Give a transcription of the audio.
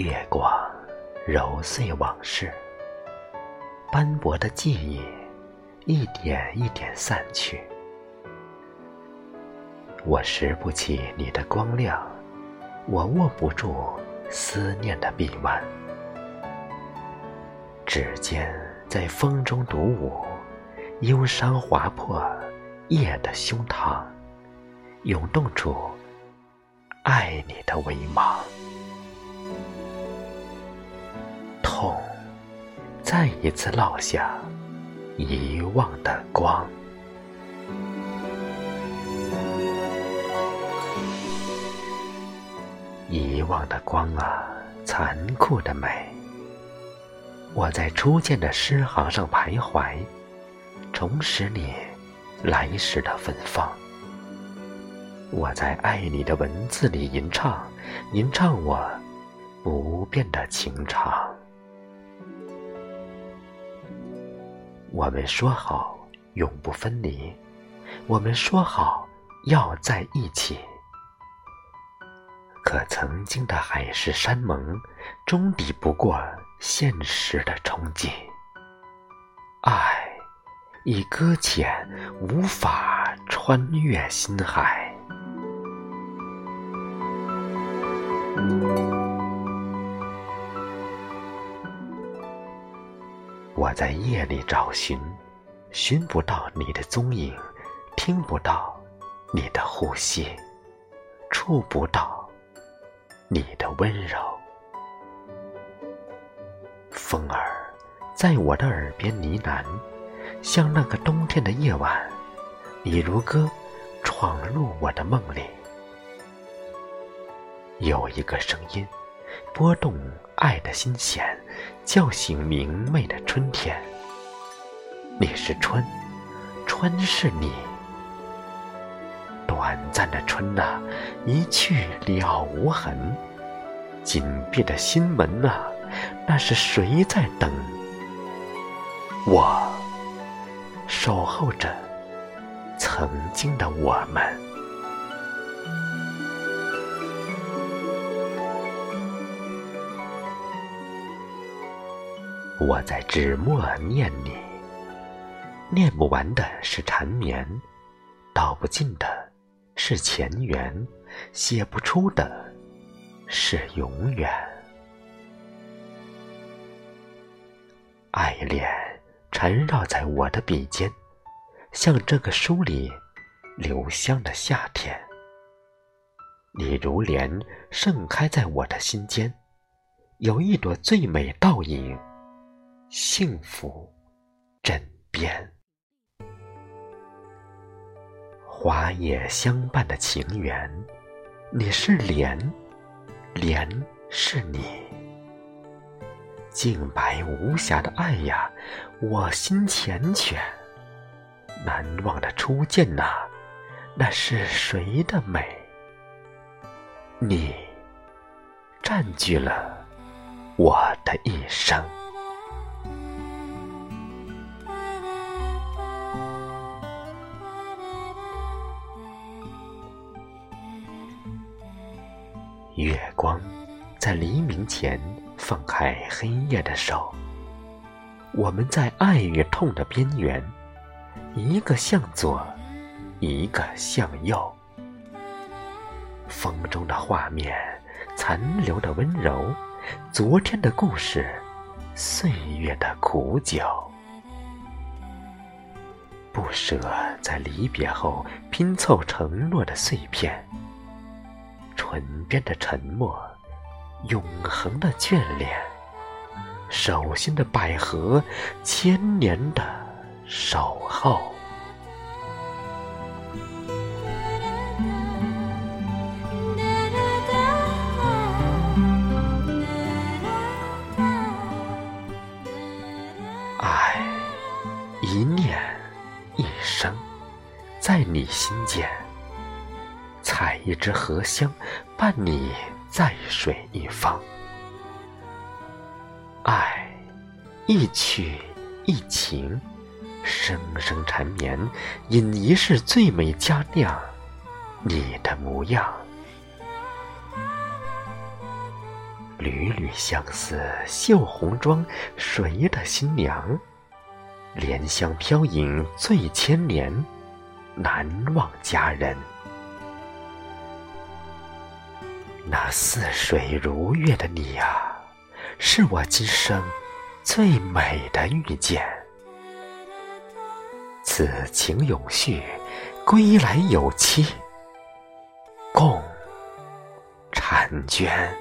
月光揉碎往事，斑驳的记忆一点一点散去。我拾不起你的光亮，我握不住思念的臂弯。指尖在风中独舞，忧伤划破夜的胸膛，涌动出爱你的微茫。痛，再一次落下遗忘的光。遗忘的光啊，残酷的美。我在初见的诗行上徘徊，重拾你来时的芬芳。我在爱你的文字里吟唱，吟唱我不变的情长。我们说好永不分离，我们说好要在一起。可曾经的海誓山盟，终抵不过现实的冲击。爱已搁浅，无法穿越心海。我在夜里找寻，寻不到你的踪影，听不到你的呼吸，触不到。你的温柔，风儿在我的耳边呢喃，像那个冬天的夜晚，你如歌闯入我的梦里。有一个声音，拨动爱的心弦，叫醒明媚的春天。你是春，春是你。短暂的春呐，一去了无痕。紧闭的心门呐，那是谁在等？我守候着曾经的我们。我在纸墨念你，念不完的是缠绵，道不尽的。是前缘，写不出的是永远。爱恋缠绕在我的笔尖，像这个书里留香的夏天。你如莲盛开在我的心间，有一朵最美倒影，幸福枕边。花叶相伴的情缘，你是莲，莲是你，净白无瑕的爱呀，我心缱绻。难忘的初见呐，那是谁的美？你占据了我的一生。月光在黎明前放开黑夜的手，我们在爱与痛的边缘，一个向左，一个向右。风中的画面，残留的温柔，昨天的故事，岁月的苦酒，不舍在离别后拼凑承诺的碎片。唇边的沉默，永恒的眷恋，手心的百合，千年的守候。爱，一念，一生，在你心间。一支荷香，伴你在水一方。爱，一曲一情，声声缠绵，饮一世最美佳酿，你的模样。缕缕相思，绣红妆，谁的新娘？莲香飘影醉千年，难忘佳人。那似水如月的你呀，是我今生最美的遇见。此情永续，归来有期，共婵娟。